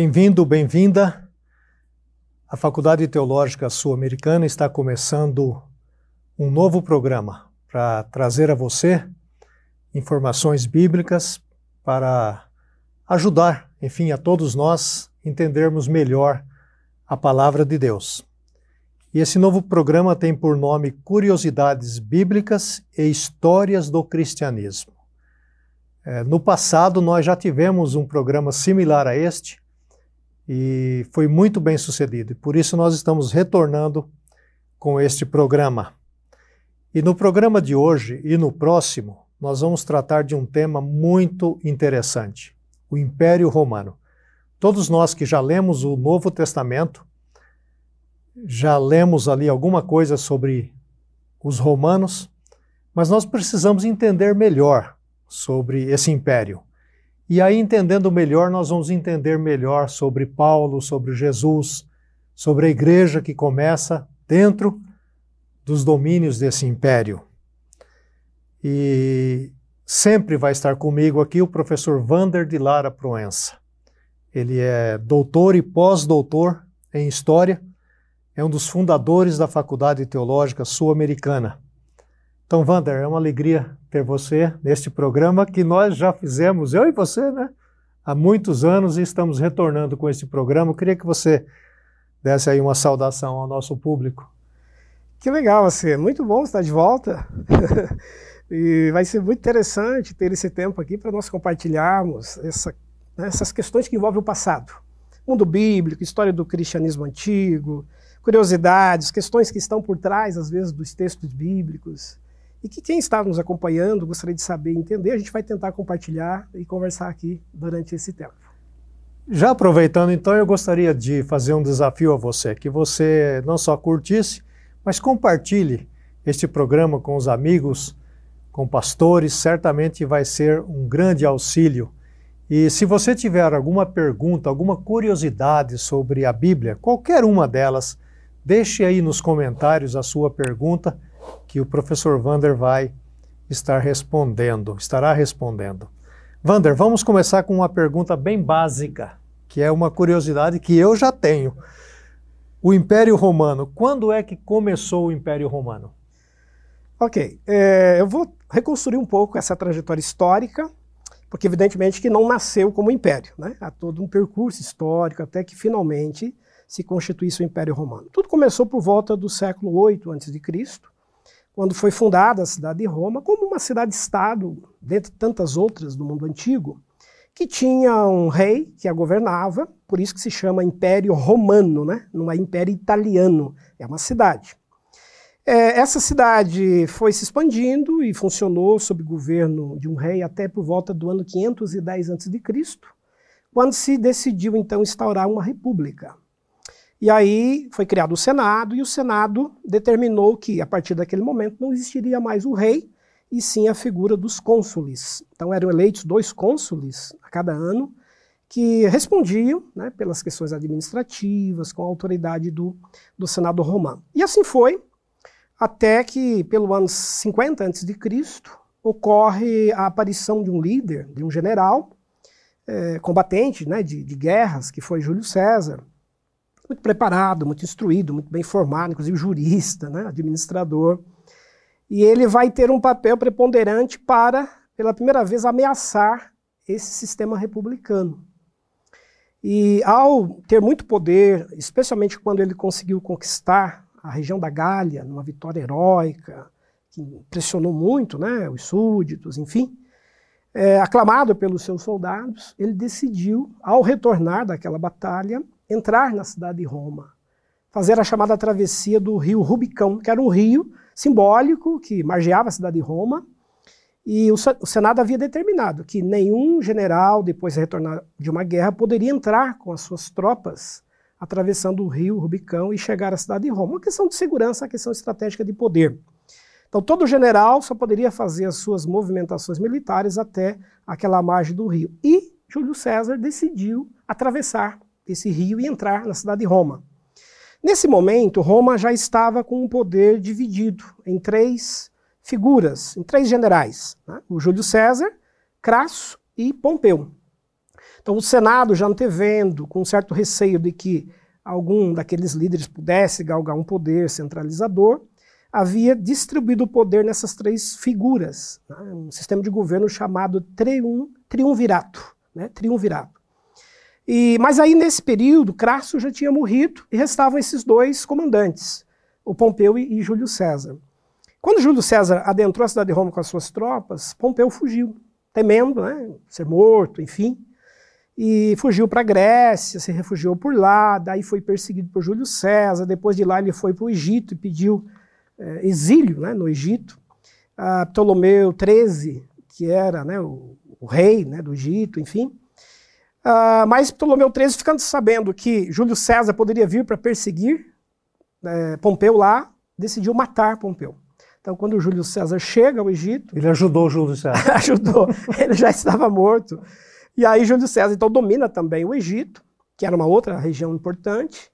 Bem-vindo, bem-vinda. A Faculdade Teológica Sul-Americana está começando um novo programa para trazer a você informações bíblicas para ajudar, enfim, a todos nós entendermos melhor a palavra de Deus. E esse novo programa tem por nome Curiosidades Bíblicas e Histórias do Cristianismo. É, no passado, nós já tivemos um programa similar a este e foi muito bem sucedido. E por isso, nós estamos retornando com este programa. E no programa de hoje e no próximo, nós vamos tratar de um tema muito interessante: o Império Romano. Todos nós que já lemos o Novo Testamento, já lemos ali alguma coisa sobre os romanos, mas nós precisamos entender melhor sobre esse império. E aí, entendendo melhor, nós vamos entender melhor sobre Paulo, sobre Jesus, sobre a igreja que começa dentro dos domínios desse império. E sempre vai estar comigo aqui o professor Vander de Lara Proença. Ele é doutor e pós-doutor em História, é um dos fundadores da Faculdade Teológica Sul-Americana. Então, Vander, é uma alegria ter você neste programa que nós já fizemos, eu e você, né? Há muitos anos e estamos retornando com este programa. Eu queria que você desse aí uma saudação ao nosso público. Que legal você, muito bom estar de volta. E vai ser muito interessante ter esse tempo aqui para nós compartilharmos essa, né, essas questões que envolvem o passado. Mundo bíblico, história do cristianismo antigo, curiosidades, questões que estão por trás, às vezes, dos textos bíblicos. E que quem está nos acompanhando gostaria de saber entender, a gente vai tentar compartilhar e conversar aqui durante esse tempo. Já aproveitando, então, eu gostaria de fazer um desafio a você, que você não só curtisse, mas compartilhe este programa com os amigos, com pastores, certamente vai ser um grande auxílio. E se você tiver alguma pergunta, alguma curiosidade sobre a Bíblia, qualquer uma delas, deixe aí nos comentários a sua pergunta, que o professor Vander vai estar respondendo, estará respondendo. Vander, vamos começar com uma pergunta bem básica, que é uma curiosidade que eu já tenho. O Império Romano, quando é que começou o Império Romano? Ok, é, eu vou reconstruir um pouco essa trajetória histórica, porque evidentemente que não nasceu como império, né? há todo um percurso histórico até que finalmente se constituísse o Império Romano. Tudo começou por volta do século 8 a.C., quando foi fundada a cidade de Roma como uma cidade-estado, dentre tantas outras do mundo antigo, que tinha um rei que a governava, por isso que se chama Império Romano, né? não é Império Italiano, é uma cidade. É, essa cidade foi se expandindo e funcionou sob governo de um rei até por volta do ano 510 a.C., quando se decidiu então instaurar uma república. E aí foi criado o Senado, e o Senado determinou que, a partir daquele momento, não existiria mais o rei, e sim a figura dos cônsules. Então eram eleitos dois cônsules a cada ano, que respondiam né, pelas questões administrativas, com a autoridade do, do Senado romano. E assim foi, até que, pelo ano 50 a.C., ocorre a aparição de um líder, de um general, é, combatente né, de, de guerras, que foi Júlio César, muito preparado, muito instruído, muito bem formado, inclusive jurista, né, administrador. E ele vai ter um papel preponderante para, pela primeira vez, ameaçar esse sistema republicano. E ao ter muito poder, especialmente quando ele conseguiu conquistar a região da Gália, numa vitória heróica, que impressionou muito né, os súditos, enfim. É, aclamado pelos seus soldados, ele decidiu, ao retornar daquela batalha, entrar na cidade de Roma, fazer a chamada travessia do rio Rubicão, que era um rio simbólico que margeava a cidade de Roma, e o, Senado havia determinado que nenhum general, depois de retornar de uma guerra, poderia entrar com as suas tropas atravessando o rio Rubicão e chegar à cidade de Roma. Uma questão de segurança, uma questão estratégica de poder. Então, todo general só poderia fazer as suas movimentações militares até aquela margem do rio. E Júlio César decidiu atravessar esse rio e entrar na cidade de Roma. Nesse momento, Roma já estava com um poder dividido em três figuras, em três generais: né? o Júlio César, Crasso e Pompeu. Então, o Senado, já antevendo, com certo receio de que algum daqueles líderes pudesse galgar um poder centralizador, havia distribuído o poder nessas três figuras, né? um sistema de governo chamado trium, triunvirato. Né? triunvirato. E, mas aí, nesse período, Crasso já tinha morrido e restavam esses dois comandantes, o Pompeu e, e Júlio César. Quando Júlio César adentrou a cidade de Roma com as suas tropas, Pompeu fugiu, temendo né, ser morto, enfim e fugiu para a Grécia, se refugiou por lá, daí foi perseguido por Júlio César, depois de lá ele foi para o Egito e pediu é, exílio né, no Egito. Ah, Ptolomeu XIII, que era né, o, o, rei né, do Egito, enfim. Ah, mas Ptolomeu XIII, ficando sabendo que Júlio César poderia vir para perseguir é, Pompeu lá, decidiu matar Pompeu. Então, quando Júlio César chega ao Egito. Ele ajudou Júlio César. ajudou. Ele já estava morto. E aí Júlio César então domina também o Egito, que era uma outra região importante.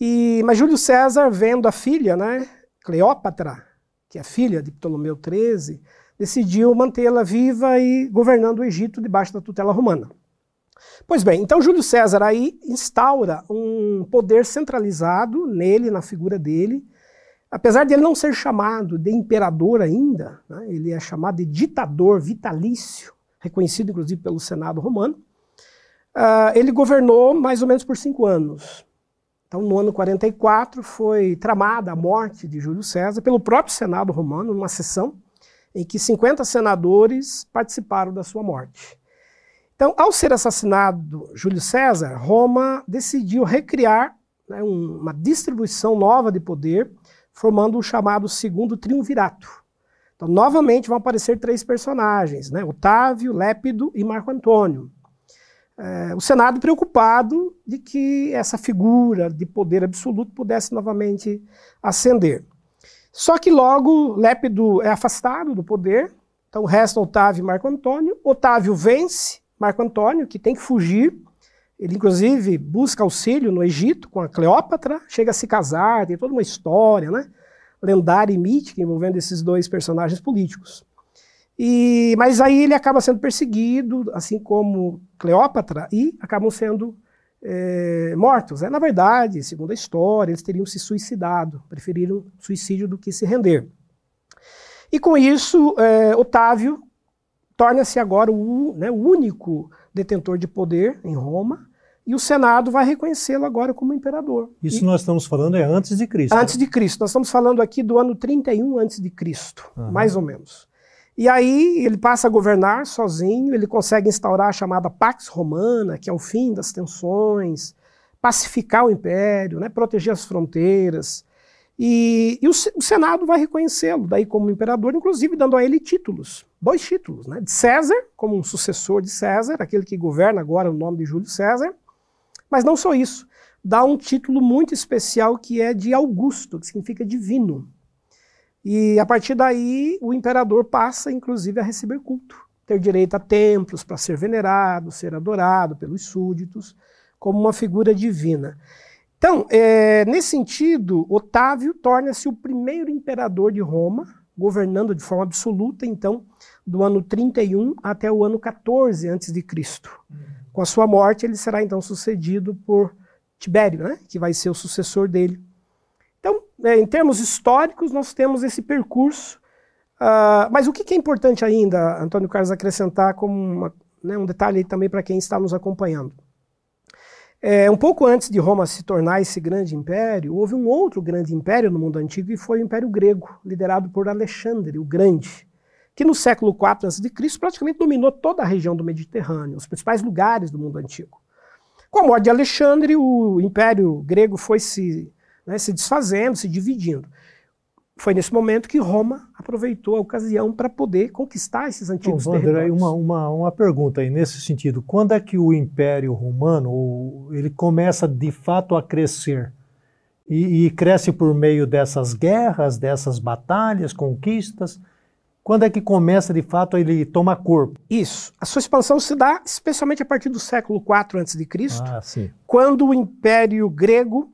E mas Júlio César vendo a filha, né, Cleópatra, que é filha de Ptolomeu XIII, decidiu mantê-la viva e governando o Egito debaixo da tutela romana. Pois bem, então Júlio César aí instaura um poder centralizado nele, na figura dele, apesar de ele não ser chamado de imperador ainda, né, ele é chamado de ditador vitalício, reconhecido inclusive pelo Senado romano. Uh, ele governou mais ou menos por cinco anos. Então, no ano 44, foi tramada a morte de Júlio César pelo próprio Senado romano, numa sessão em que 50 senadores participaram da sua morte. Então, ao ser assassinado Júlio César, Roma decidiu recriar né, uma distribuição nova de poder, formando o chamado Segundo Triunvirato. Então, novamente vão aparecer três personagens, né? Otávio, Lépido e Marco Antônio. É, o Senado preocupado de que essa figura de poder absoluto pudesse novamente ascender. Só que logo Lépido é afastado do poder, então resta Otávio e Marco Antônio. Otávio vence Marco Antônio, que tem que fugir. Ele, inclusive, busca auxílio no Egito com a Cleópatra, chega a se casar, tem toda uma história, né? lendária e mítica envolvendo esses dois personagens políticos. E, mas aí ele acaba sendo perseguido, assim como Cleópatra, e acabam sendo é, mortos. É, na verdade, segundo a história, eles teriam se suicidado, preferiram suicídio do que se render. E com isso, é, Otávio torna-se agora o, né, o único detentor de poder em Roma, e o Senado vai reconhecê-lo agora como imperador. Isso e, nós estamos falando é antes de Cristo. Antes de Cristo. Nós estamos falando aqui do ano 31 antes de Cristo, uhum. mais ou menos. E aí ele passa a governar sozinho, ele consegue instaurar a chamada Pax Romana, que é o fim das tensões, pacificar o império, né, proteger as fronteiras. E, e o, o, Senado vai reconhecê-lo daí como imperador, inclusive dando a ele títulos, dois títulos, né, de César, como um sucessor de César, aquele que governa agora o nome de Júlio César, mas não só isso, dá um título muito especial que é de Augusto, que significa divino. E a partir daí o imperador passa, inclusive, a receber culto, ter direito a templos para ser venerado, ser adorado pelos súditos, como uma figura divina. Então, é, nesse sentido, Otávio torna-se o primeiro imperador de Roma, governando de forma absoluta, então, do ano 31 até o ano 14 a.C. Com a sua morte, ele será então sucedido por Tibério, né, que vai ser o sucessor dele. Então, é, em termos históricos, nós temos esse percurso. Uh, mas o que é importante ainda, Antônio Carlos, acrescentar como uma, né, um detalhe também para quem está nos acompanhando? É, um pouco antes de Roma se tornar esse grande império, houve um outro grande império no mundo antigo e foi o Império Grego, liderado por Alexandre o Grande que no século IV a.C. praticamente dominou toda a região do Mediterrâneo, os principais lugares do mundo antigo. Com a morte de Alexandre, o Império Grego foi se, né, se desfazendo, se dividindo. Foi nesse momento que Roma aproveitou a ocasião para poder conquistar esses antigos Bom, territórios. Uma, uma, uma pergunta aí nesse sentido. Quando é que o Império Romano ele começa de fato a crescer? E, e cresce por meio dessas guerras, dessas batalhas, conquistas? Quando é que começa, de fato, ele tomar corpo? Isso. A sua expansão se dá especialmente a partir do século IV a.C., ah, quando o Império Grego,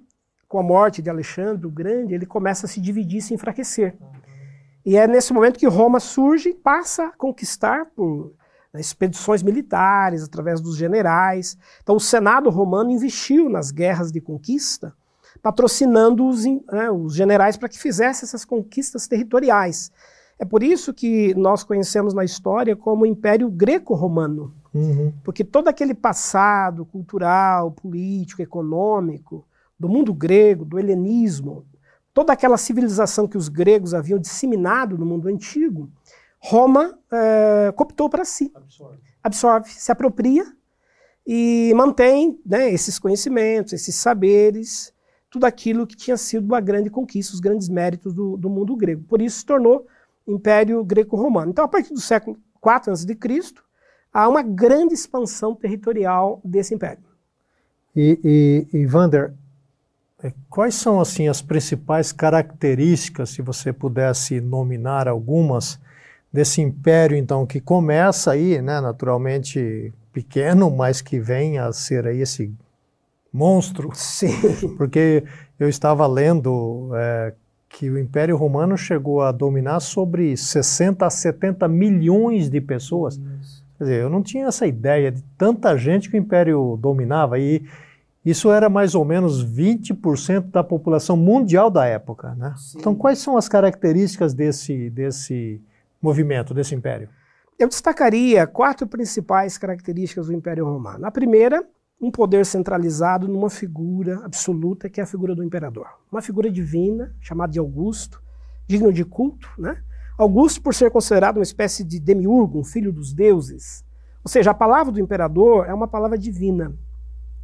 com a morte de Alexandre o Grande, ele começa a se dividir, se enfraquecer. E é nesse momento que Roma surge e passa a conquistar por né, expedições militares através dos generais. Então, o Senado romano investiu nas guerras de conquista, patrocinando os, né, os generais para que fizessem essas conquistas territoriais. É por isso que nós conhecemos na história como Império Greco-Romano, uhum. porque todo aquele passado cultural, político, econômico do mundo grego, do helenismo, toda aquela civilização que os gregos haviam disseminado no mundo antigo, Roma é, cooptou para si. Absorve. Absorve, se apropria e mantém né, esses conhecimentos, esses saberes, tudo aquilo que tinha sido a grande conquista, os grandes méritos do, do mundo grego. Por isso se tornou Império Greco-Romano. Então, a partir do século IV a.C., há uma grande expansão territorial desse império. E, e, e Vander, quais são assim as principais características, se você pudesse nominar algumas, desse império então que começa aí, né, naturalmente pequeno, mas que vem a ser aí esse monstro? Sim. Porque eu estava lendo é, que o Império Romano chegou a dominar sobre 60 a 70 milhões de pessoas. Isso. Quer dizer, eu não tinha essa ideia de tanta gente que o Império dominava. E isso era mais ou menos 20% da população mundial da época. Né? Então, quais são as características desse, desse movimento, desse império? Eu destacaria quatro principais características do Império Romano. A primeira um poder centralizado numa figura absoluta, que é a figura do imperador. Uma figura divina, chamada de Augusto, digno de culto. Né? Augusto, por ser considerado uma espécie de demiurgo, um filho dos deuses. Ou seja, a palavra do imperador é uma palavra divina.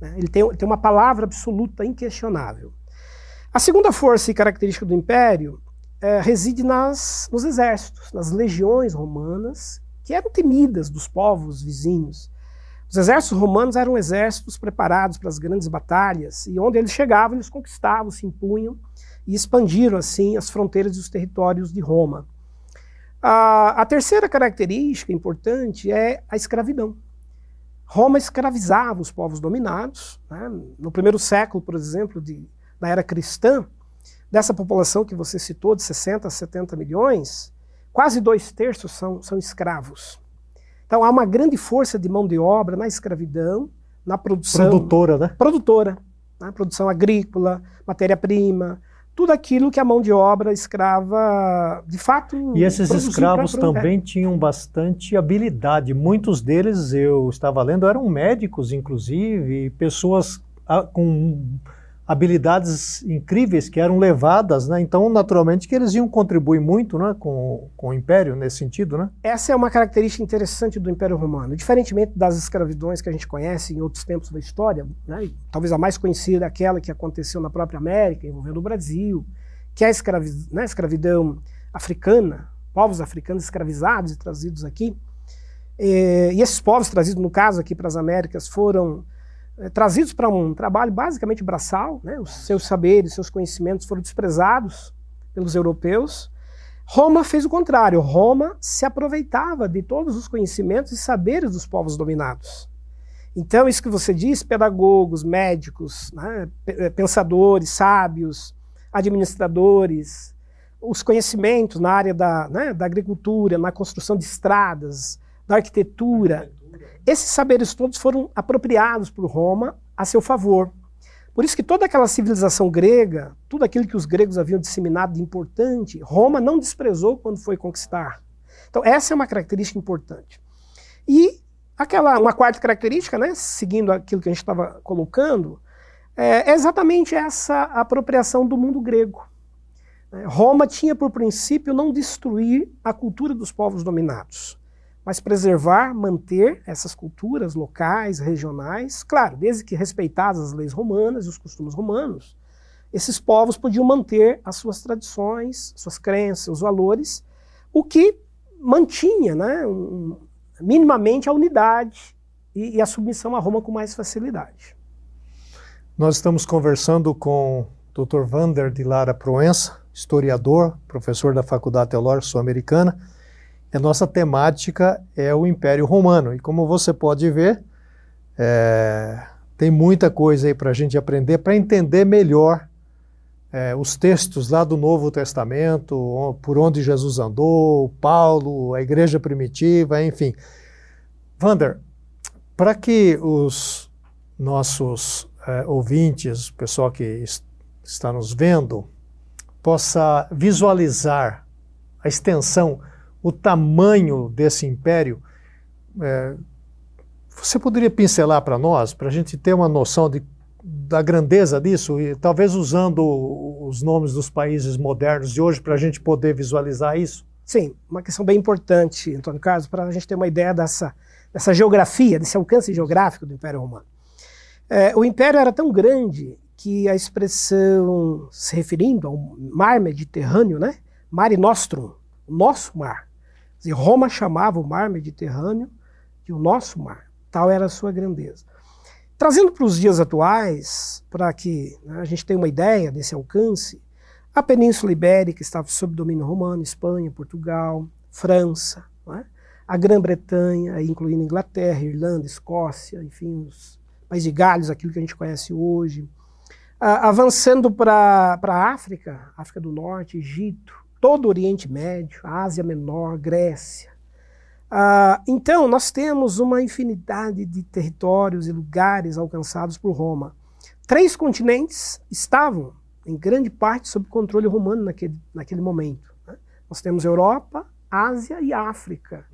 Né? Ele, tem, tem uma palavra absoluta, inquestionável. A segunda força e característica do império é, reside nas, nos exércitos, nas legiões romanas, que eram temidas dos povos vizinhos. Os exércitos romanos eram exércitos preparados para as grandes batalhas, e onde eles chegavam, eles conquistavam, se impunham e expandiram, assim, as fronteiras e os territórios de Roma. A, a terceira característica importante é a escravidão. Roma escravizava os povos dominados. Né? No primeiro século, por exemplo, de, da era cristã, dessa população que você citou, de 60 a 70 milhões, quase dois terços são, são escravos. Então há uma grande força de mão de obra na escravidão, na produção. Produtora, né? Produtora. Né? Produção agrícola, matéria-prima, tudo aquilo que a mão de obra escrava, de fato. E esses escravos também tinham bastante habilidade. Muitos deles, eu estava lendo, eram médicos, inclusive, pessoas ah, com habilidades incríveis que eram levadas, né? Então, naturalmente, que eles iam contribuir muito, né, com, com o Império nesse sentido, né? Essa é uma característica interessante do Império Romano. Diferentemente das escravidões que a gente conhece em outros tempos da história, né? talvez a mais conhecida é aquela que aconteceu na própria América, envolvendo o Brasil, que é a escravi né, escravidão africana, povos africanos escravizados e trazidos aqui. E, e esses povos trazidos, no caso aqui para as Américas, foram é, trazidos para um trabalho basicamente braçal, né? os seus saberes, seus conhecimentos foram desprezados pelos europeus. Roma fez o contrário. Roma se aproveitava de todos os conhecimentos e saberes dos povos dominados. Então, isso que você diz, pedagogos, médicos, né? Eh, pensadores, sábios, administradores, os conhecimentos na área da, né? da agricultura, na construção de estradas, da arquitetura, esses saberes todos foram apropriados por Roma a seu favor. Por isso que toda aquela civilização grega, tudo aquilo que os gregos haviam disseminado de importante, Roma não desprezou quando foi conquistar. Então essa é uma característica importante. E aquela uma quarta característica, né, seguindo aquilo que a gente estava colocando, é, é exatamente essa apropriação do mundo grego. Roma tinha por princípio não destruir a cultura dos povos dominados mas preservar, manter essas culturas locais, regionais, claro, desde que respeitadas as leis romanas e os costumes romanos, esses povos podiam manter as suas tradições, suas crenças, seus valores, o que mantinha né, um, minimamente a unidade e, e a submissão a Roma com mais facilidade. Nós estamos conversando com o Dr. Vander de Lara Proença, historiador, professor da Faculdade Teológica Sul-Americana, a nossa temática é o Império Romano. E como você pode ver, é, tem muita coisa aí para a gente aprender, para entender melhor é, os textos lá do Novo Testamento, por onde Jesus andou, Paulo, a igreja primitiva, enfim. Vander, para que os nossos é, ouvintes, o pessoal que está nos vendo, possa visualizar a extensão, o tamanho desse império, é, você poderia pincelar para nós, para a gente ter uma noção de, da grandeza disso, e talvez usando os nomes dos países modernos de hoje para a gente poder visualizar isso? Sim, uma questão bem importante, Antônio Carlos, para a gente ter uma ideia dessa, dessa geografia, desse alcance geográfico do Império Romano. É, o Império era tão grande que a expressão se referindo ao mar Mediterrâneo, né? Mare Nostrum, o nosso mar. Roma chamava o mar Mediterrâneo de o nosso mar. Tal era a sua grandeza. Trazendo para os dias atuais, para que né, a gente tenha uma ideia desse alcance, a Península Ibérica estava sob domínio romano, Espanha, Portugal, França, é? a Grã-Bretanha, incluindo Inglaterra, Irlanda, Escócia, enfim, os países de Gales, aquilo que a gente conhece hoje. Ah, avançando para a África, África do Norte, Egito, todo o Oriente Médio, Ásia Menor, Grécia, ah, então, nós temos uma infinidade de territórios e lugares alcançados por Roma. Três continentes estavam, em grande parte, sob controle romano naquele, naquele momento. Né? Nós temos Europa, Ásia e África.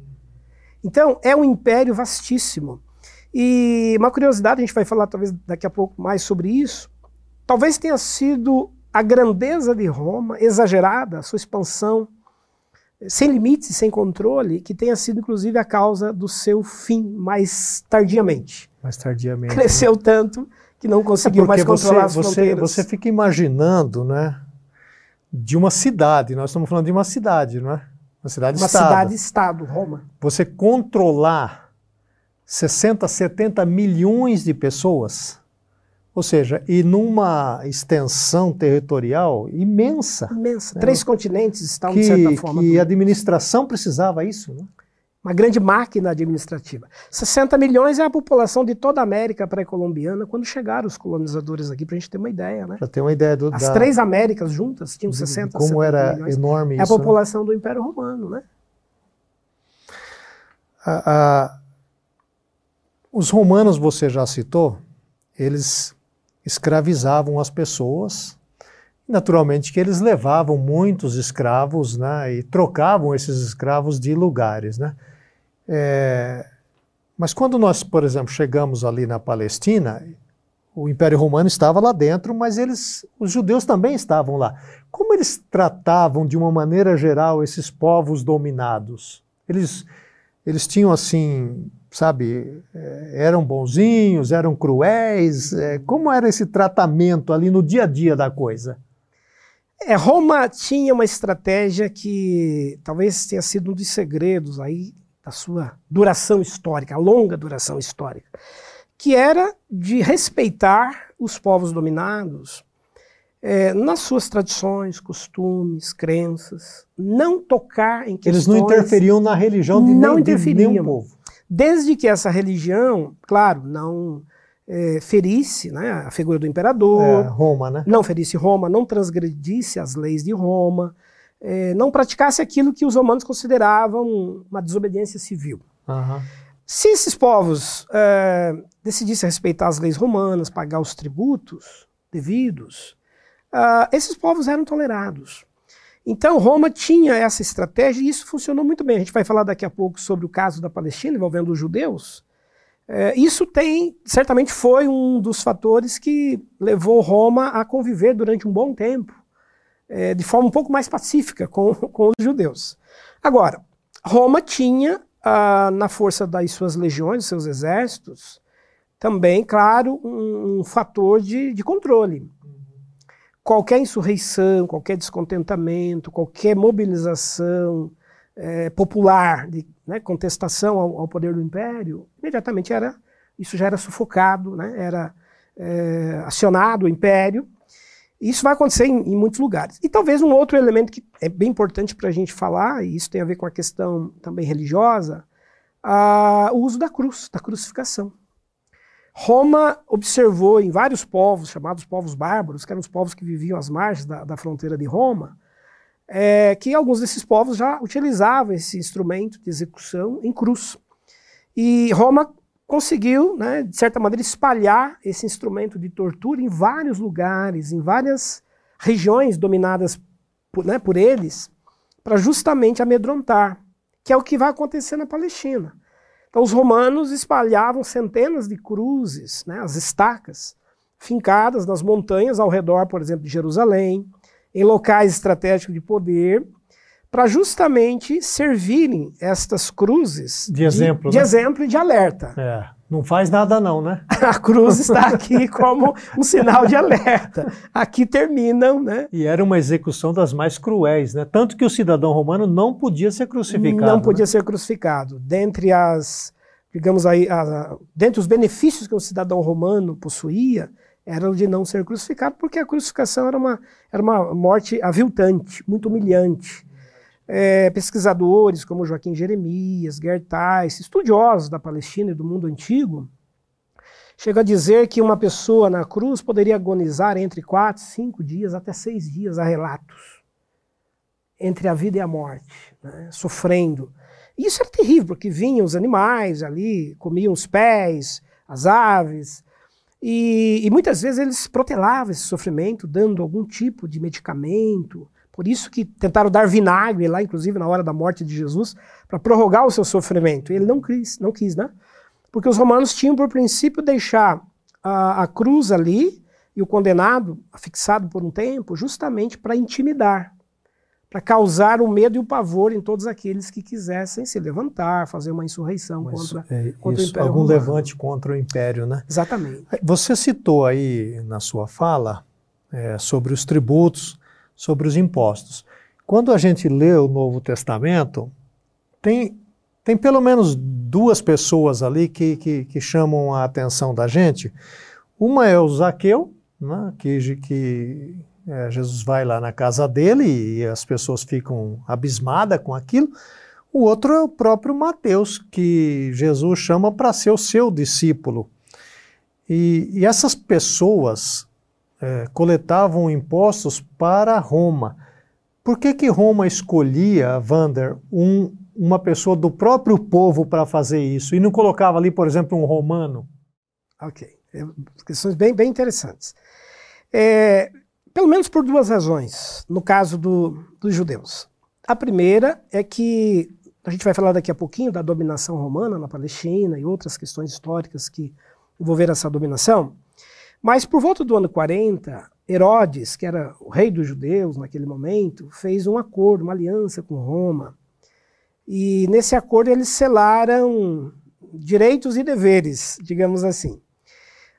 Então, é um império vastíssimo. E uma curiosidade, a gente vai falar talvez daqui a pouco mais sobre isso, talvez tenha sido a grandeza de Roma exagerada, a sua expansão, sem limites, sem controle, que tenha sido inclusive a causa do seu fim mais tardiamente. Mais tardiamente. Cresceu né? tanto que não conseguiu é mais controlar você, as fronteiras. Você, você fica imaginando, né, de uma cidade, nós estamos falando de uma cidade, não é? Uma cidade-estado. Uma cidade-estado, Roma. Você controlar 60, 70 milhões de pessoas ou seja, e numa extensão territorial imensa. Imensa. Né? Três continentes estavam, que, de certa forma. Que a administração precisava isso. Né? Uma grande máquina administrativa. 60 milhões é a população de toda a América pré-colombiana quando chegaram os colonizadores aqui, para a gente ter uma ideia. Né? Para ter uma ideia do. As da... três Américas juntas tinham 60 Como era milhões. enorme isso. É a né? população né? do Império Romano. Né? A, a, os romanos, você já citou, eles escravizavam as pessoas. Naturalmente que eles levavam muitos escravos né, e trocavam esses escravos de lugares. Né? É, mas quando nós, por exemplo, chegamos ali na Palestina, o Império Romano estava lá dentro, mas eles, os judeus também estavam lá. Como eles tratavam de uma maneira geral esses povos dominados? Eles, eles tinham assim sabe, é, eram bonzinhos, eram cruéis? É, como era esse tratamento ali no dia a dia da coisa? É, Roma tinha uma estratégia que talvez tenha sido um dos segredos aí da sua duração histórica, a longa duração histórica, que era de respeitar os povos dominados é, nas suas tradições, costumes, crenças, não tocar em questões... Eles não interferiam na religião de, não nem, de nenhum povo desde que essa religião, claro, não é, ferisse né, a figura do imperador, é, Roma, né? não ferisse Roma, não transgredisse as leis de Roma, é, não praticasse aquilo que os romanos consideravam uma desobediência civil. Uhum. Se esses povos é, decidissem respeitar as leis romanas, pagar os tributos devidos, uh, esses povos eram tolerados. Então, Roma tinha essa estratégia e isso funcionou muito bem. A gente vai falar daqui a pouco sobre o caso da Palestina envolvendo os judeus. É, isso tem, certamente foi um dos fatores que levou Roma a conviver durante um bom tempo, é, de forma um pouco mais pacífica com, com os judeus. Agora, Roma tinha, ah, na força das suas legiões, seus exércitos, também, claro, um, um fator de, de controle qualquer insurreição, qualquer descontentamento, qualquer mobilização é, popular de né, contestação ao, ao, poder do império, imediatamente era isso já era sufocado, né, era é, acionado o império. Isso vai acontecer em, em, muitos lugares. E talvez um outro elemento que é bem importante para a gente falar, e isso tem a ver com a questão também religiosa, a, o uso da cruz, da crucificação. Roma observou em vários povos, chamados povos bárbaros, que eram os povos que viviam às margens da, da fronteira de Roma, é, que alguns desses povos já utilizavam esse instrumento de execução em cruz. E Roma conseguiu, né, de certa maneira, espalhar esse instrumento de tortura em vários lugares, em várias regiões dominadas por, né, por eles, para justamente amedrontar, que é o que vai acontecer na Palestina. Então, os romanos espalhavam centenas de cruzes, né, as estacas, fincadas nas montanhas ao redor, por exemplo, de Jerusalém, em locais estratégicos de poder, para justamente servirem estas cruzes de exemplo, de, né? exemplo e de alerta. É, não faz nada não, né? A cruz está aqui como um sinal de alerta. Aqui terminam, né? E era uma execução das mais cruéis, né? Tanto que o cidadão romano não podia ser crucificado. Não podia né? ser crucificado. Dentre as, digamos aí, a, dentre os benefícios que o cidadão romano possuía, era o de não ser crucificado, porque a crucificação era uma, era uma morte aviltante, muito humilhante. É, pesquisadores como Joaquim Jeremias, Gertais, estudiosos da Palestina e do mundo antigo, chegam a dizer que uma pessoa na cruz poderia agonizar entre quatro, cinco dias, até seis dias, há relatos, entre a vida e a morte, né, sofrendo. Isso era terrível, porque vinham os animais ali, comiam os pés, as aves, e, e, muitas vezes eles protelavam esse sofrimento, dando algum tipo de medicamento. Por isso que tentaram dar vinagre lá, inclusive na hora da morte de Jesus, para prorrogar o seu sofrimento. E ele não quis, não quis, né? Porque os romanos tinham por princípio deixar a, a cruz ali e o condenado fixado por um tempo, justamente para intimidar, para causar o medo e o pavor em todos aqueles que quisessem se levantar, fazer uma insurreição Mas, contra, é, contra isso, o Império algum Romano. levante contra o Império, né? Exatamente. Você citou aí na sua fala é, sobre os tributos, sobre os impostos. Quando a gente lê o Novo Testamento, tem, tem pelo menos duas pessoas ali que, que, que chamam a atenção da gente. Uma é o Zaqueu, né, que, que é, Jesus vai lá na casa dele e as pessoas ficam abismadas com aquilo. O outro é o próprio Mateus, que Jesus chama para ser o seu discípulo. E, e essas pessoas é, coletavam impostos para Roma. Por que, que Roma escolhia, Vander, um, uma pessoa do próprio povo para fazer isso e não colocava ali, por exemplo, um romano? Ok. É, questões bem, bem interessantes. É, pelo menos por duas razões, no caso do, dos judeus. A primeira é que, a gente vai falar daqui a pouquinho da dominação romana na Palestina e outras questões históricas que envolveram essa dominação, mas por volta do ano 40, Herodes, que era o rei dos judeus naquele momento, fez um acordo, uma aliança com Roma. E nesse acordo eles selaram direitos e deveres, digamos assim.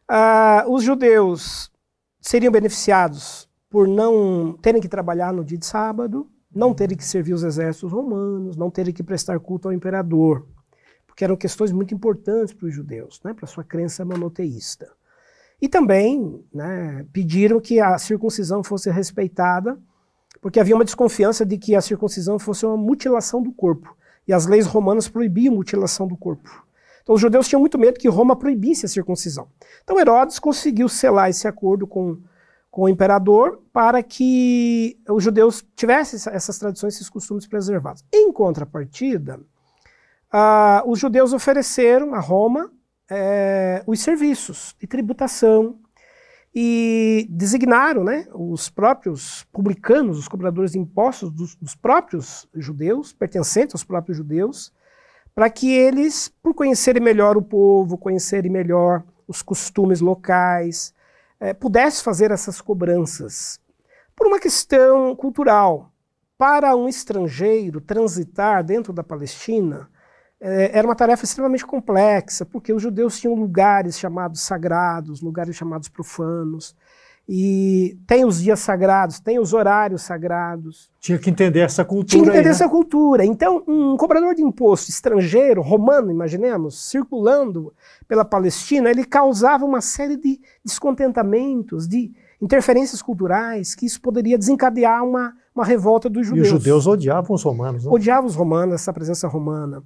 Ah, os judeus seriam beneficiados por não terem que trabalhar no dia de sábado, não terem que servir os exércitos romanos, não terem que prestar culto ao imperador, porque eram questões muito importantes para os judeus, né, para sua crença monoteísta. E também né, pediram que a circuncisão fosse respeitada, porque havia uma desconfiança de que a circuncisão fosse uma mutilação do corpo. E as leis romanas proibiam mutilação do corpo. Então os judeus tinham muito medo que Roma proibisse a circuncisão. Então Herodes conseguiu selar esse acordo com, com o imperador para que os judeus tivessem essas tradições, esses costumes preservados. Em contrapartida, uh, os judeus ofereceram a Roma é, os serviços de tributação e designaram né, os próprios publicanos, os cobradores de impostos dos, dos próprios judeus, pertencentes aos próprios judeus, para que eles, por conhecerem melhor o povo, conhecerem melhor os costumes locais, é, pudessem fazer essas cobranças. Por uma questão cultural, para um estrangeiro transitar dentro da Palestina, era uma tarefa extremamente complexa, porque os judeus tinham lugares chamados sagrados, lugares chamados profanos, e tem os dias sagrados, tem os horários sagrados. Tinha que entender essa cultura. Tinha que entender aí, essa cultura. Então, um cobrador de imposto estrangeiro, romano, imaginemos, circulando pela Palestina, ele causava uma série de descontentamentos, de interferências culturais, que isso poderia desencadear uma, uma revolta dos judeus. E os judeus odiavam os romanos. Né? Odiavam os romanos, essa presença romana.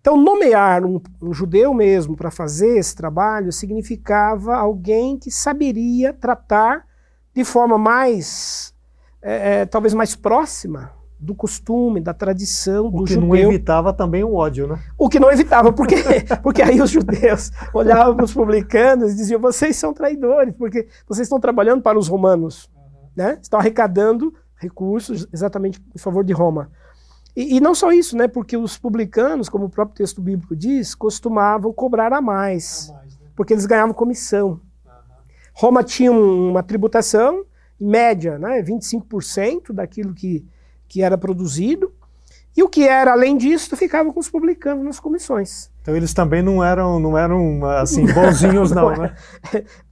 Então, nomear um, um judeu mesmo para fazer esse trabalho significava alguém que saberia tratar de forma mais, é, é, talvez mais próxima, do costume, da tradição o do que judeu. não evitava também o ódio, né? O que não evitava, porque, porque aí os judeus olhavam para os publicanos e diziam: vocês são traidores, porque vocês estão trabalhando para os romanos, né? estão arrecadando recursos exatamente em favor de Roma. E, e, não só isso, né? porque os publicanos, como o próprio texto bíblico diz, costumavam cobrar a mais, a mais né? porque eles ganhavam comissão. Roma tinha uma tributação, em média, né, 25% daquilo que que era produzido, e o que era além disso ficava com os publicanos nas comissões. Então eles também não eram, não eram assim bonzinhos não, não né?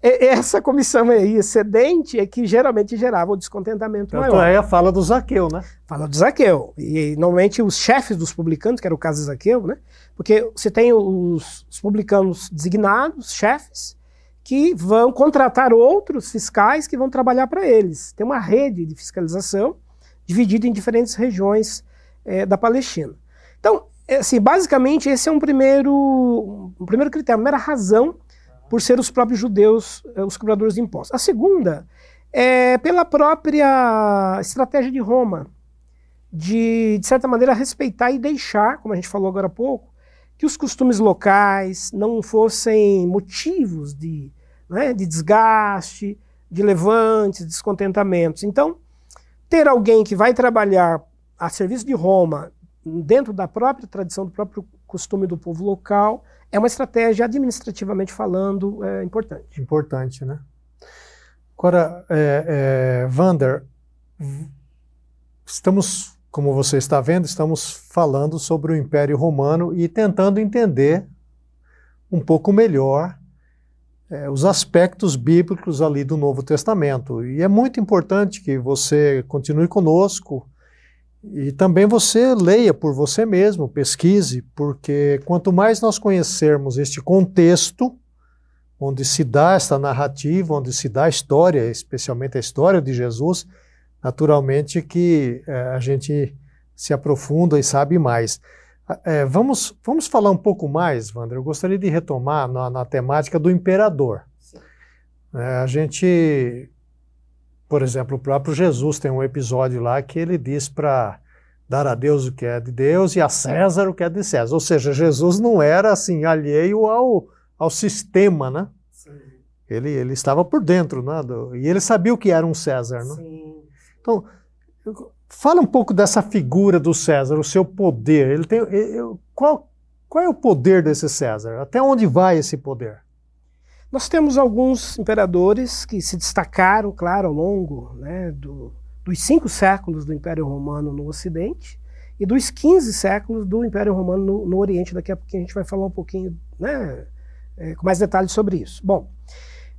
Essa comissão aí excedente é que geralmente gerava o descontentamento Tanto maior. é a fala do Zaqueu, né? Fala do Zaqueu. E normalmente os chefes dos publicanos, que era o caso de Zaqueu, né? Porque você tem os, os publicanos designados, chefes, que vão contratar outros fiscais que vão trabalhar para eles. Tem uma rede de fiscalização dividido em diferentes regiões é, da Palestina. Então, é, assim, basicamente, esse é um primeiro, um primeiro critério, uma primeira razão por ser os próprios judeus é, os cobradores de impostos. A segunda é pela própria estratégia de Roma, de, de certa maneira, respeitar e deixar, como a gente falou agora há pouco, que os costumes locais não fossem motivos de, né, de desgaste, de levantes, descontentamentos. Então, ter alguém que vai trabalhar a serviço de Roma, dentro da própria tradição, do próprio costume do povo local, é uma estratégia, administrativamente falando, é, importante. Importante, né? Agora, é, é, Vander, estamos, como você está vendo, estamos falando sobre o Império Romano e tentando entender um pouco melhor é, os aspectos bíblicos ali do Novo Testamento. E é muito importante que você continue conosco e também você leia por você mesmo, pesquise, porque quanto mais nós conhecermos este contexto, onde se dá esta narrativa, onde se dá a história, especialmente a história de Jesus, naturalmente que é, a gente se aprofunda e sabe mais. É, vamos, vamos falar um pouco mais, Wander. Eu gostaria de retomar na, na temática do imperador. É, a gente, por exemplo, o próprio Jesus tem um episódio lá que ele diz para dar a Deus o que é de Deus e a César o que é de César. Ou seja, Jesus não era assim alheio ao, ao sistema, né? Sim. Ele, ele estava por dentro, né? Do, e ele sabia o que era um César, né? Sim. Então, Fala um pouco dessa figura do César, o seu poder. Ele tem, qual, qual é o poder desse César? Até onde vai esse poder? Nós temos alguns imperadores que se destacaram, claro, ao longo né, do, dos cinco séculos do Império Romano no Ocidente e dos 15 séculos do Império Romano no, no Oriente. Daqui a pouco a gente vai falar um pouquinho né, é, com mais detalhes sobre isso. Bom,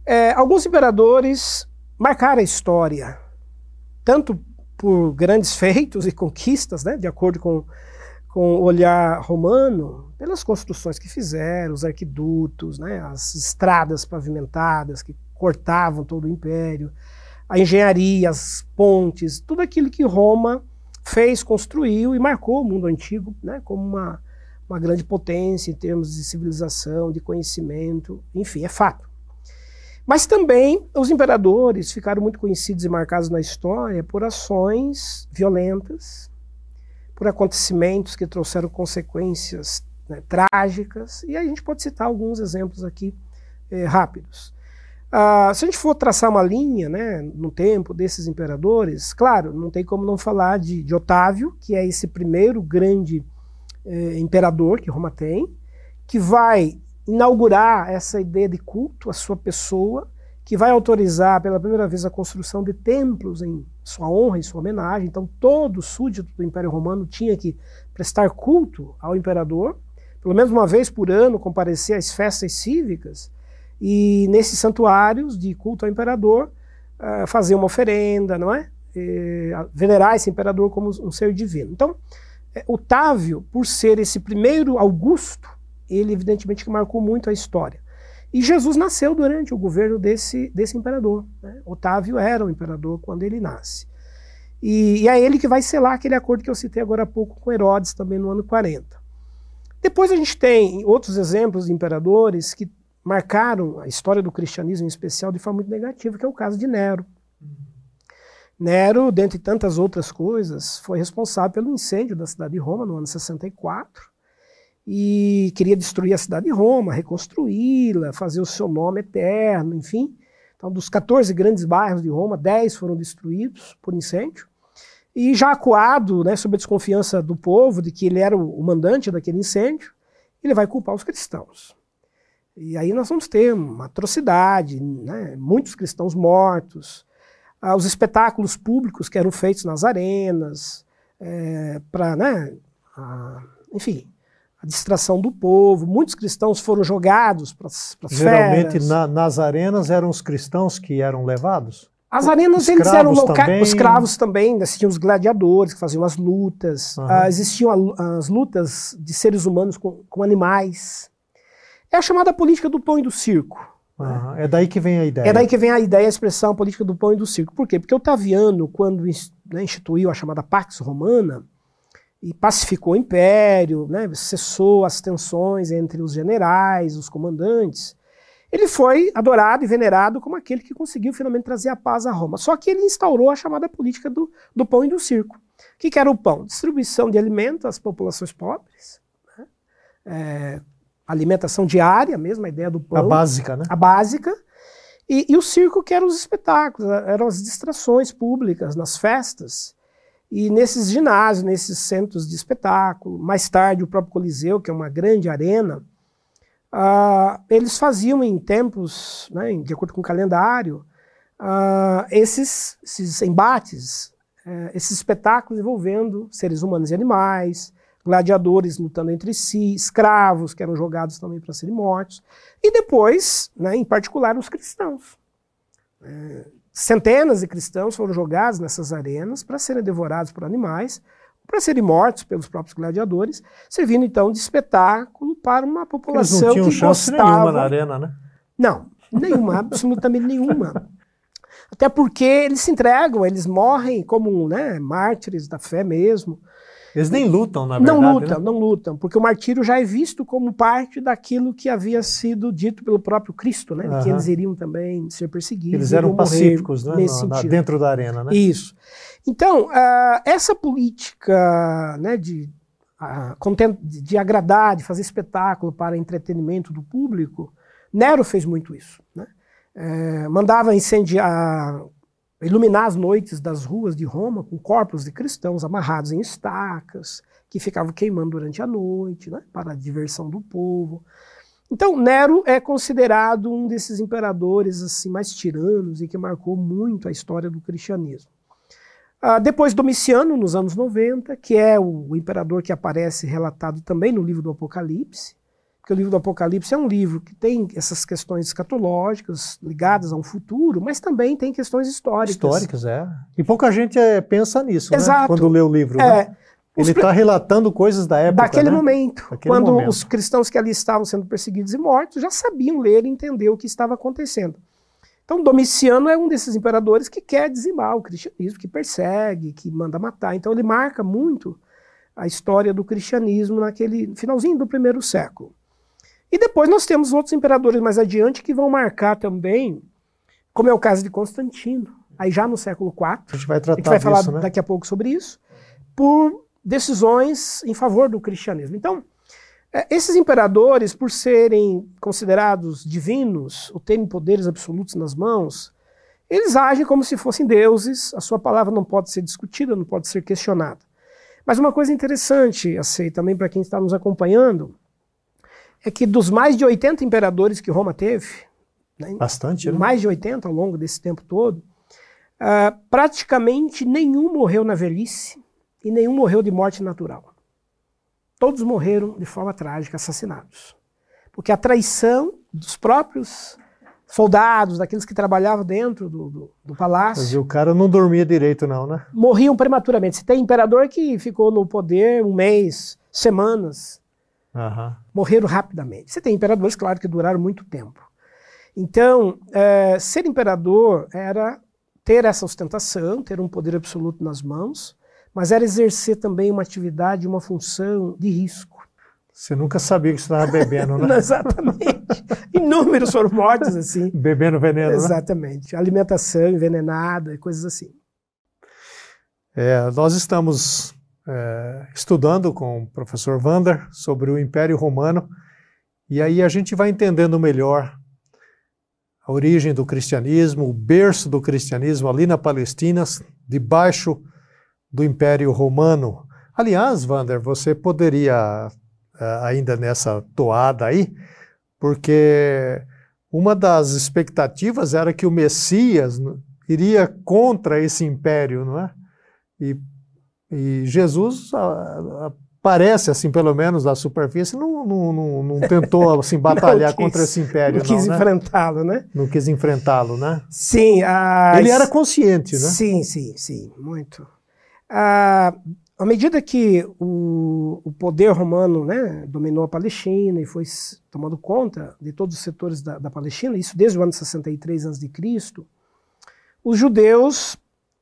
é, alguns imperadores marcaram a história, tanto por grandes feitos e conquistas, né, de acordo com, com o olhar romano, pelas construções que fizeram, os arquidutos, né, as estradas pavimentadas que cortavam todo o império, a engenharia, as pontes, tudo aquilo que Roma fez, construiu e marcou o mundo antigo né, como uma, uma grande potência em termos de civilização, de conhecimento, enfim, é fato. Mas também os imperadores ficaram muito conhecidos e marcados na história por ações violentas, por acontecimentos que trouxeram consequências né, trágicas, e a gente pode citar alguns exemplos aqui eh, rápidos. Ah, se a gente for traçar uma linha né, no tempo desses imperadores, claro, não tem como não falar de, de Otávio, que é esse primeiro grande eh, imperador que Roma tem, que vai inaugurar essa ideia de culto à sua pessoa, que vai autorizar pela primeira vez a construção de templos em sua honra e sua homenagem. Então, todo súdito do Império Romano tinha que prestar culto ao imperador, pelo menos uma vez por ano, comparecer às festas cívicas e nesses santuários de culto ao imperador uh, fazer uma oferenda, não é? E, venerar esse imperador como um ser divino. Então, eh, Otávio, por ser esse primeiro Augusto, ele evidentemente que marcou muito a história. E Jesus nasceu durante o governo desse, desse imperador. Né? Otávio era o imperador quando ele nasce. E, e, é ele que vai selar aquele acordo que eu citei agora há pouco com Herodes, também no ano 40. Depois a gente tem outros exemplos de imperadores que marcaram a história do cristianismo em especial de forma muito negativa, que é o caso de Nero. Nero, dentre tantas outras coisas, foi responsável pelo incêndio da cidade de Roma no ano 64 e queria destruir a cidade de Roma, reconstruí-la, fazer o seu nome eterno, enfim. Então, dos 14 grandes bairros de Roma, 10 foram destruídos por incêndio. E já acuado, né, sob a desconfiança do povo de que ele era o mandante daquele incêndio, ele vai culpar os cristãos. E aí nós vamos ter uma atrocidade, né, muitos cristãos mortos, ah, os espetáculos públicos que eram feitos nas arenas, é, para, né, ah, enfim, a distração do povo. Muitos cristãos foram jogados para as Geralmente na, nas arenas eram os cristãos que eram levados? As arenas eles eram locais, os escravos também, existiam os gladiadores que faziam as lutas, uhum. uh, existiam a, as lutas de seres humanos com, com, animais. É a chamada política do pão e do circo. Uhum. Né? É daí que vem a ideia. É daí que vem a ideia, a expressão política do pão e do circo. Por quê? Porque o Taviano, quando né, instituiu a chamada Pax Romana, e pacificou o império, né, cessou as tensões entre os generais, os comandantes. Ele foi adorado e venerado como aquele que conseguiu finalmente trazer a paz a Roma. Só que ele instaurou a chamada política do, do pão e do circo. O que, que era o pão? Distribuição de alimentos às populações pobres, né? é, alimentação diária, mesmo a ideia do pão. A básica, né? A básica. E, e o circo, que eram os espetáculos, eram as distrações públicas nas festas. E nesses ginásios, nesses centros de espetáculo, mais tarde o próprio Coliseu, que é uma grande arena, uh, eles faziam em tempos, né, de acordo com o calendário, uh, esses, esses embates, uh, esses espetáculos envolvendo seres humanos e animais, gladiadores lutando entre si, escravos que eram jogados também para serem mortos, e depois, né, em particular, os cristãos. É, Centenas de cristãos foram jogados nessas arenas para serem devorados por animais, para serem mortos pelos próprios gladiadores, servindo então de espetáculo para uma população Eles não tinham que chance gostava... nenhuma na arena, né? Não, nenhuma, absolutamente nenhuma. Até porque eles se entregam, eles morrem como né, mártires da fé mesmo. Eles nem lutam, na verdade. Não lutam, né? não lutam, porque o martírio já é visto como parte daquilo que havia sido dito pelo próprio Cristo, né? Uhum. Que eles iriam também ser perseguidos. Eles eram pacíficos, né? No, na, dentro da arena, né? Isso. Então, uh, essa política né, de, uh, de agradar, de fazer espetáculo para entretenimento do público, Nero fez muito isso. Né? Uh, mandava incendiar iluminar as noites das ruas de Roma com corpos de cristãos amarrados em estacas, que ficavam queimando durante a noite, né, para a diversão do povo. Então, Nero é considerado um desses imperadores assim mais tiranos e que marcou muito a história do cristianismo. Ah, depois Domiciano, nos anos 90, que é o imperador que aparece relatado também no livro do Apocalipse, porque o livro do Apocalipse é um livro que tem essas questões escatológicas ligadas a um futuro, mas também tem questões históricas. Históricas, é. E pouca gente é, pensa nisso, Exato. Né? quando lê o livro. É. Né? Ele está relatando coisas da época. Daquele né? momento. Daquele quando momento. os cristãos que ali estavam sendo perseguidos e mortos já sabiam ler e entender o que estava acontecendo. Então, Domiciano é um desses imperadores que quer dizimar o cristianismo, que persegue, que manda matar. Então, ele marca muito a história do cristianismo naquele finalzinho do primeiro século. E depois nós temos outros imperadores mais adiante que vão marcar também, como é o caso de Constantino, aí já no século IV. A gente vai tratar A gente vai falar disso, né? daqui a pouco sobre isso, por decisões em favor do cristianismo. Então, é, esses imperadores, por serem considerados divinos, ou terem poderes absolutos nas mãos, eles agem como se fossem deuses, a sua palavra não pode ser discutida, não pode ser questionada. Mas uma coisa interessante, assim, também para quem está nos acompanhando, é que dos mais de 80 imperadores que Roma teve, né, bastante, né? mais de 80 ao longo desse tempo todo, uh, praticamente nenhum morreu na velhice e nenhum morreu de morte natural. Todos morreram de forma trágica, assassinados. Porque a traição dos próprios soldados, daqueles que trabalhavam dentro do, do, do palácio. Mas o cara não dormia direito, não, né? Morriam prematuramente. Você tem imperador que ficou no poder um mês, semanas, Uhum. Morreram rapidamente. Você tem imperadores, claro, que duraram muito tempo. Então, é, ser imperador era ter essa ostentação, ter um poder absoluto nas mãos, mas era exercer também uma atividade, uma função de risco. Você nunca sabia que você estava bebendo, né? Exatamente. Inúmeros foram mortos assim. Bebendo veneno, Exatamente. Né? Alimentação envenenada, coisas assim. É, nós estamos é, estudando com o professor Vander sobre o Império Romano e aí a gente vai entendendo melhor a origem do cristianismo, o berço do cristianismo ali na Palestina, debaixo do Império Romano. Aliás, Vander, você poderia, eh, ainda nessa toada aí, porque uma das expectativas era que o Messias iria contra esse império, não é? E, e Jesus parece, assim, pelo menos na superfície, não, não, não, não tentou assim, batalhar quis, contra esse império. Não quis né? enfrentá-lo, né? Não quis enfrentá-lo, né? Sim. Ele era consciente, né? Sim, sim, sim, muito. Ah, à medida que o, o, poder romano né, dominou a Palestina e foi tomando conta de todos os setores da, da Palestina, isso desde o ano 63 a.C., os judeus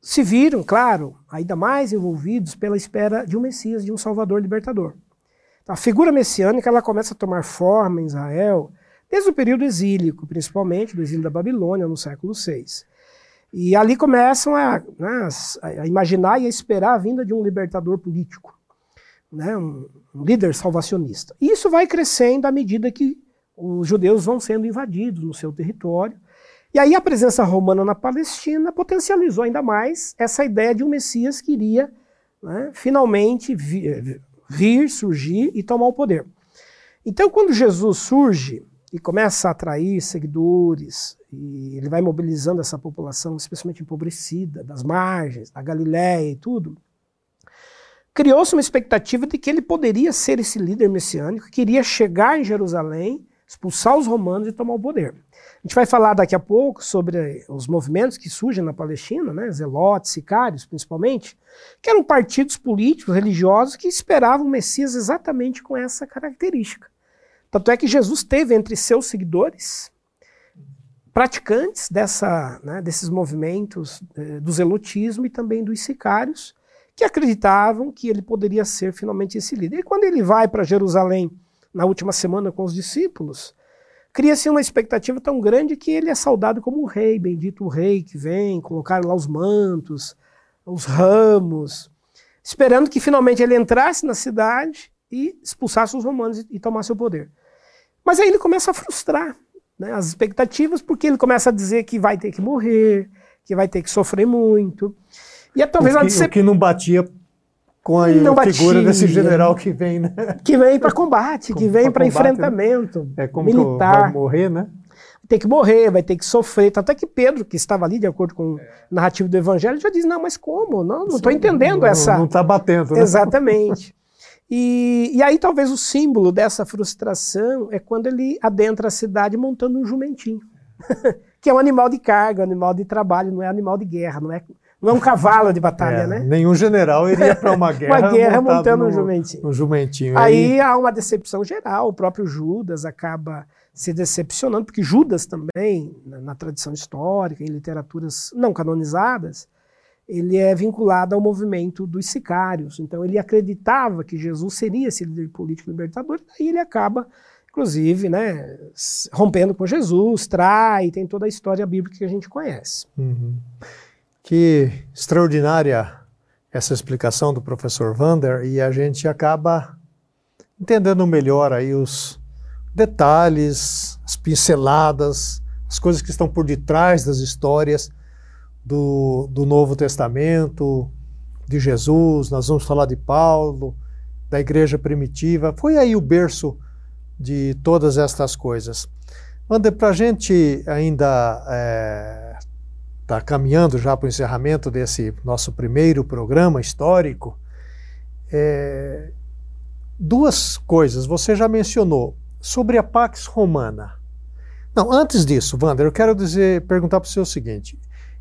se viram, claro, ainda mais envolvidos pela espera de um Messias, de um Salvador libertador. Então, a figura messiânica ela começa a tomar forma em Israel desde o período exílico, principalmente do exílio da Babilônia no século VI. E ali começam a, né, a imaginar e a esperar a vinda de um libertador político, né, um, um líder salvacionista. E isso vai crescendo à medida que os judeus vão sendo invadidos no seu território e aí a presença romana na Palestina potencializou ainda mais essa ideia de um Messias que iria né, finalmente vir, vir, surgir e tomar o poder. Então, quando Jesus surge e começa a atrair seguidores, e ele vai mobilizando essa população, especialmente empobrecida, das margens, da Galiléia e tudo, criou-se uma expectativa de que ele poderia ser esse líder messiânico que iria chegar em Jerusalém, expulsar os romanos e tomar o poder. A gente vai falar daqui a pouco sobre os movimentos que surgem na Palestina, né, zelotes, sicários principalmente, que eram partidos políticos, religiosos que esperavam o Messias exatamente com essa característica. Tanto é que Jesus teve entre seus seguidores praticantes dessa, né, desses movimentos eh, do zelotismo e também dos sicários, que acreditavam que ele poderia ser finalmente esse líder. E quando ele vai para Jerusalém na última semana com os discípulos, cria-se uma expectativa tão grande que ele é saudado como o rei, bendito o rei que vem, colocar lá os mantos, os ramos, esperando que finalmente ele entrasse na cidade e expulsasse os romanos e, tomasse o poder. Mas aí ele começa a frustrar né, as expectativas, porque ele começa a dizer que vai ter que morrer, que vai ter que sofrer muito. E é talvez o que, o que não batia com a, não figura desse general que vem, né? Que vem para combate, que vem para né? enfrentamento né? é como militar. vai morrer, né? Tem que morrer, vai ter que sofrer. Tanto é que Pedro, que estava ali, de acordo com o narrativo do Evangelho, já diz: não, mas como? Não estou entendendo não, essa. Não está batendo, né? Exatamente. E, e aí, talvez o símbolo dessa frustração é quando ele adentra a cidade montando um jumentinho, que é um animal de carga, um animal de trabalho, não é animal de guerra, não é não é um cavalo de batalha, é, né? Nenhum general iria para uma guerra. uma guerra montando no, um jumentinho. Um jumentinho. Aí, aí há uma decepção geral. O próprio Judas acaba se decepcionando, porque Judas também, na, na, tradição histórica, em literaturas não canonizadas, ele é vinculado ao movimento dos sicários. Então ele acreditava que Jesus seria esse líder político libertador, e ele acaba, inclusive, né, rompendo com Jesus, trai, tem toda a história bíblica que a gente conhece. Uhum. Que extraordinária essa explicação do professor Vander e a gente acaba entendendo melhor aí os detalhes, as pinceladas, as coisas que estão por detrás das histórias do, do Novo Testamento, de Jesus, nós vamos falar de Paulo, da igreja primitiva. Foi aí o berço de todas estas coisas. Wander, para a gente ainda é, está caminhando já para o encerramento desse nosso primeiro programa histórico, é, duas coisas. Você já mencionou sobre a Pax Romana. Não, antes disso, Wander, eu quero dizer, perguntar para o senhor o seguinte: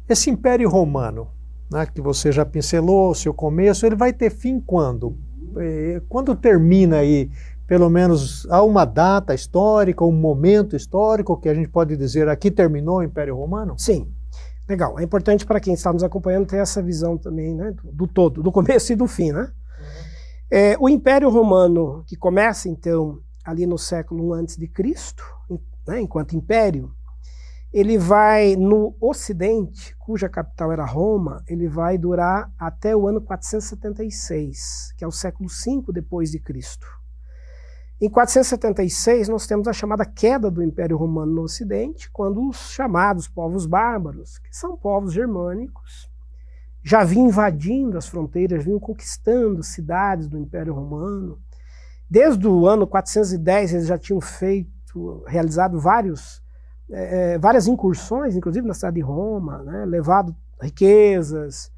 esse Império Romano, né, que você já pincelou, o seu começo, ele vai ter fim quando? É, quando termina aí? Pelo menos há uma data histórica, um momento histórico que a gente pode dizer aqui terminou o Império Romano? Sim. Legal. É importante para quem está nos acompanhando ter essa visão também, né, do todo, do começo e do fim, né? Uhum. É, o Império Romano, que começa então ali no século I antes de Cristo, né, enquanto império, ele vai no Ocidente, cuja capital era Roma, ele vai durar até o ano 476, que é o século V depois de Cristo. Em 476 nós temos a chamada queda do Império Romano no Ocidente, quando os chamados povos bárbaros, que são povos germânicos, já vinham invadindo as fronteiras, vinham conquistando cidades do Império Romano. Desde o ano 410 eles já tinham feito, realizado vários é, várias incursões, inclusive na cidade de Roma, né, levado riquezas.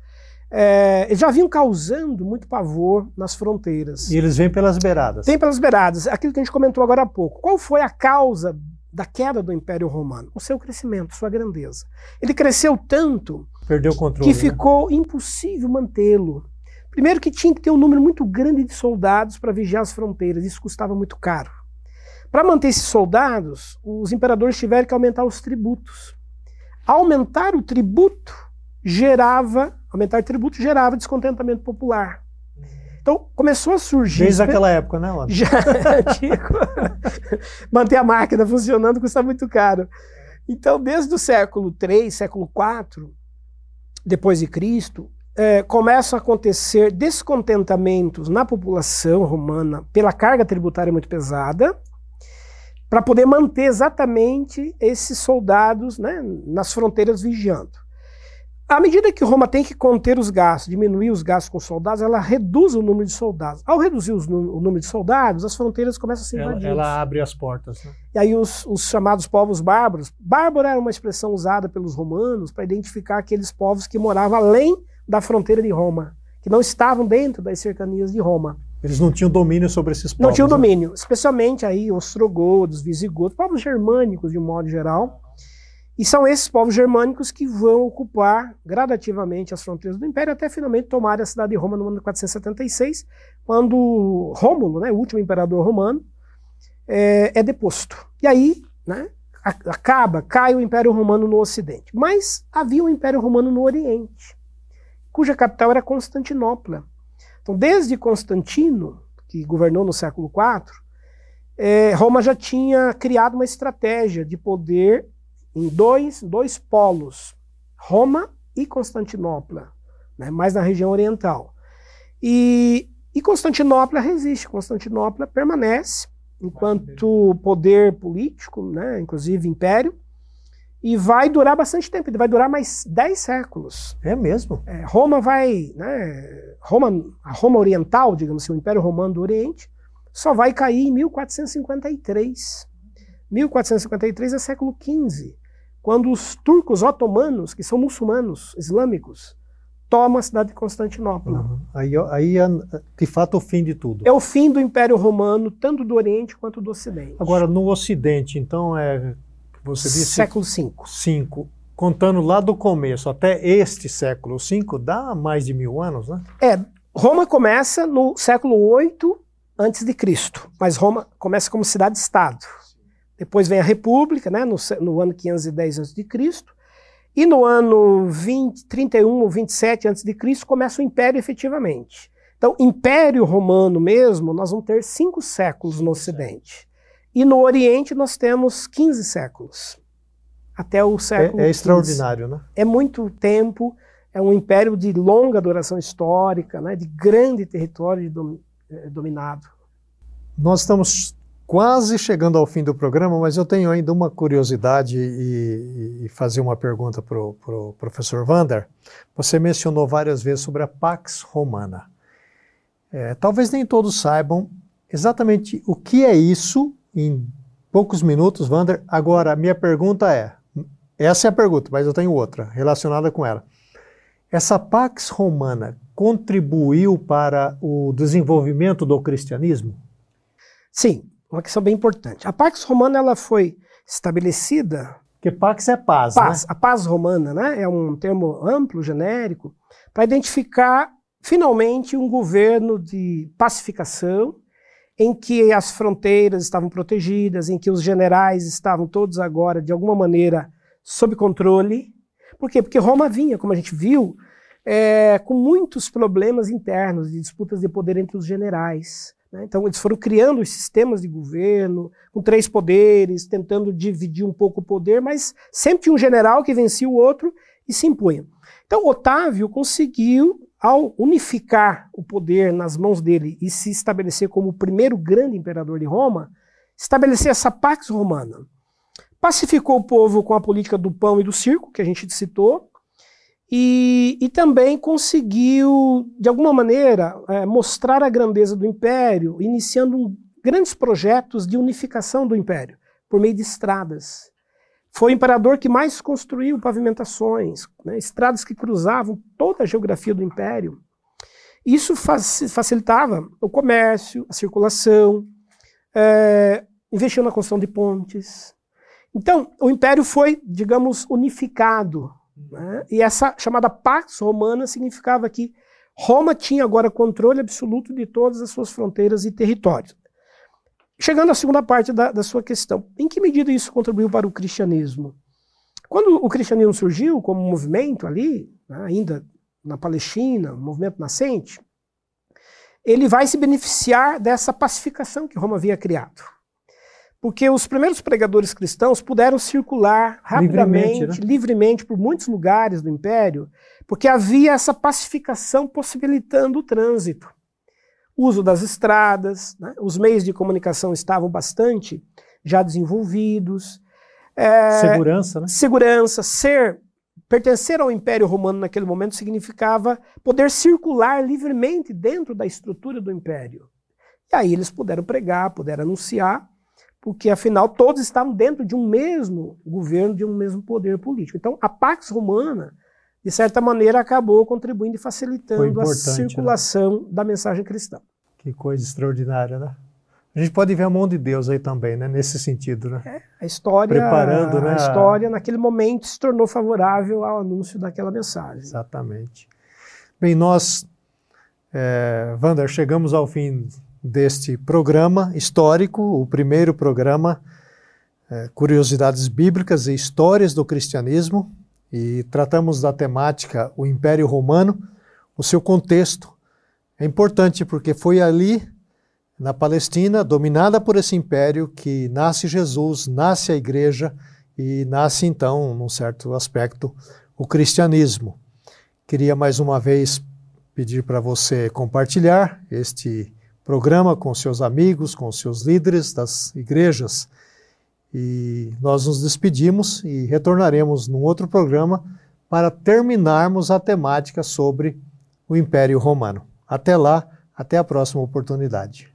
É, eles já vinham causando muito pavor nas fronteiras. E eles vêm pelas beiradas. Vêm pelas beiradas. Aquilo que a gente comentou agora há pouco. Qual foi a causa da queda do Império Romano? O seu crescimento, sua grandeza. Ele cresceu tanto Perdeu o controle, que né? ficou impossível mantê-lo. Primeiro que tinha que ter um número muito grande de soldados para vigiar as fronteiras. Isso custava muito caro. Para manter esses soldados, os imperadores tiveram que aumentar os tributos. Aumentar o tributo gerava, aumentar tributo gerava descontentamento popular. Então começou a surgir. Desde aquela época, né, Lona? Já. Manter a máquina funcionando custa muito caro. Então, desde o século III, século IV, depois de Cristo, é, começam a acontecer descontentamentos na população romana pela carga tributária muito pesada para poder manter exatamente esses soldados né, nas fronteiras vigiando. À medida que Roma tem que conter os gastos, diminuir os gastos com soldados, ela reduz o número de soldados. Ao reduzir o número de soldados, as fronteiras começam a ser invadidas. Ela, ela abre as portas. Né? E aí os, os, chamados povos bárbaros, bárbaro era uma expressão usada pelos romanos para identificar aqueles povos que moravam além da fronteira de Roma, que não estavam dentro das cercanias de Roma. Eles não tinham domínio sobre esses povos. Não tinham né? domínio, especialmente aí ostrogodos, visigodos, povos germânicos de um modo geral. E são esses povos germânicos que vão ocupar gradativamente as fronteiras do Império até finalmente tomar a cidade de Roma no ano 476, quando Rômulo, né, o último imperador romano, é, é deposto. E aí, né, acaba, cai o Império Romano no Ocidente. Mas havia um Império Romano no Oriente, cuja capital era Constantinopla. Então, desde Constantino, que governou no século IV, é, Roma já tinha criado uma estratégia de poder em dois, dois polos, Roma e Constantinopla, né, mais na região oriental. E, e Constantinopla resiste, Constantinopla permanece enquanto poder político, né, inclusive império, e vai durar bastante tempo, ele vai durar mais 10 séculos. É mesmo? É, Roma vai, né, Roma, a Roma Oriental, digamos assim, o Império Romano do Oriente, só vai cair em 1453. 1453 é século XV, quando os turcos otomanos, que são muçulmanos, islâmicos, tomam a cidade de Constantinopla. Uhum. Aí, aí é, de fato, o fim de tudo. É o fim do Império Romano, tanto do Oriente quanto do Ocidente. Agora, no Ocidente, então, é você disse século V. Cinco. Contando lá do começo até este século V, dá mais de mil anos, né? É, Roma começa no século VIII antes de Cristo, mas Roma começa como cidade-estado. Depois vem a República, né, no, no ano 510 a.C., e no ano 20, 31 ou 27 a.C. começa o Império efetivamente. Então, Império Romano mesmo, nós vamos ter cinco séculos no Ocidente. E no Oriente nós temos 15 séculos. Até o século É, é extraordinário, né? É muito tempo, é um império de longa duração histórica, né, de grande território eh, dominado. Nós estamos quase chegando ao fim do programa, mas eu tenho ainda uma curiosidade e, e fazer uma pergunta para o pro professor Vander. Você mencionou várias vezes sobre a Pax Romana. É, talvez nem todos saibam exatamente o que é isso em poucos minutos, Wander. Agora, minha pergunta é: essa é a pergunta, mas eu tenho outra relacionada com ela. Essa Pax Romana contribuiu para o desenvolvimento do cristianismo? Sim, uma questão bem importante. A Pax Romana ela foi estabelecida. Que Pax é paz, paz né? A paz romana, né? É um termo amplo, genérico, para identificar finalmente um governo de pacificação em que as fronteiras estavam protegidas, em que os generais estavam todos agora, de alguma maneira, sob controle. Por quê? Porque Roma vinha, como a gente viu, é, com muitos problemas internos, de disputas de poder entre os generais. Né? Então, eles foram criando os sistemas de governo, com três poderes, tentando dividir um pouco o poder, mas sempre tinha um general que vencia o outro e se impunha. Então, Otávio conseguiu, ao unificar o poder nas mãos dele e se estabelecer como o primeiro grande imperador de Roma, estabelecer essa Pax Romana. Pacificou o povo com a política do pão e do circo, que a gente citou, e, e também conseguiu, de alguma maneira, é, mostrar a grandeza do império, iniciando um, grandes projetos de unificação do império, por meio de estradas. Foi o imperador que mais construiu pavimentações, né, estradas que cruzavam toda a geografia do império. Isso facilitava o comércio, a circulação, é, investiu na construção de pontes. Então, o império foi, digamos, unificado né? E essa chamada Pax Romana significava que Roma tinha agora controle absoluto de todas as suas fronteiras e territórios. Chegando à segunda parte da, da sua questão, em que medida isso contribuiu para o cristianismo? Quando o cristianismo surgiu como movimento ali, né, ainda na Palestina, um movimento nascente, ele vai se beneficiar dessa pacificação que Roma havia criado. Porque os primeiros pregadores cristãos puderam circular rapidamente, livremente, né? livremente, por muitos lugares do império, porque havia essa pacificação possibilitando o trânsito. O uso das estradas, né? os meios de comunicação estavam bastante já desenvolvidos. É, segurança, né? Segurança, ser, pertencer ao Império Romano naquele momento significava poder circular livremente dentro da estrutura do Império. E aí eles puderam pregar, puderam anunciar, porque afinal todos estavam dentro de um mesmo governo, de um mesmo poder político. Então a Pax Romana, de certa maneira, acabou contribuindo e facilitando a né? circulação né? da mensagem cristã. Que coisa extraordinária, né? A gente pode ver a mão de Deus aí também, né? Nesse sentido, né? É, a história, Preparando, né? a história naquele momento se tornou favorável ao anúncio daquela mensagem. Exatamente. Bem, nós, é, Wander, chegamos ao fim deste programa histórico, o primeiro programa é, Curiosidades Bíblicas e Histórias do Cristianismo, e tratamos da temática o Império Romano, o seu contexto. É importante porque foi ali, na Palestina, dominada por esse império, que nasce Jesus, nasce a igreja e nasce então, num certo aspecto, o cristianismo. Queria mais uma vez pedir para você compartilhar este programa com seus amigos, com seus líderes das igrejas. E nós nos despedimos e retornaremos num outro programa para terminarmos a temática sobre o Império Romano. Até lá, até a próxima oportunidade.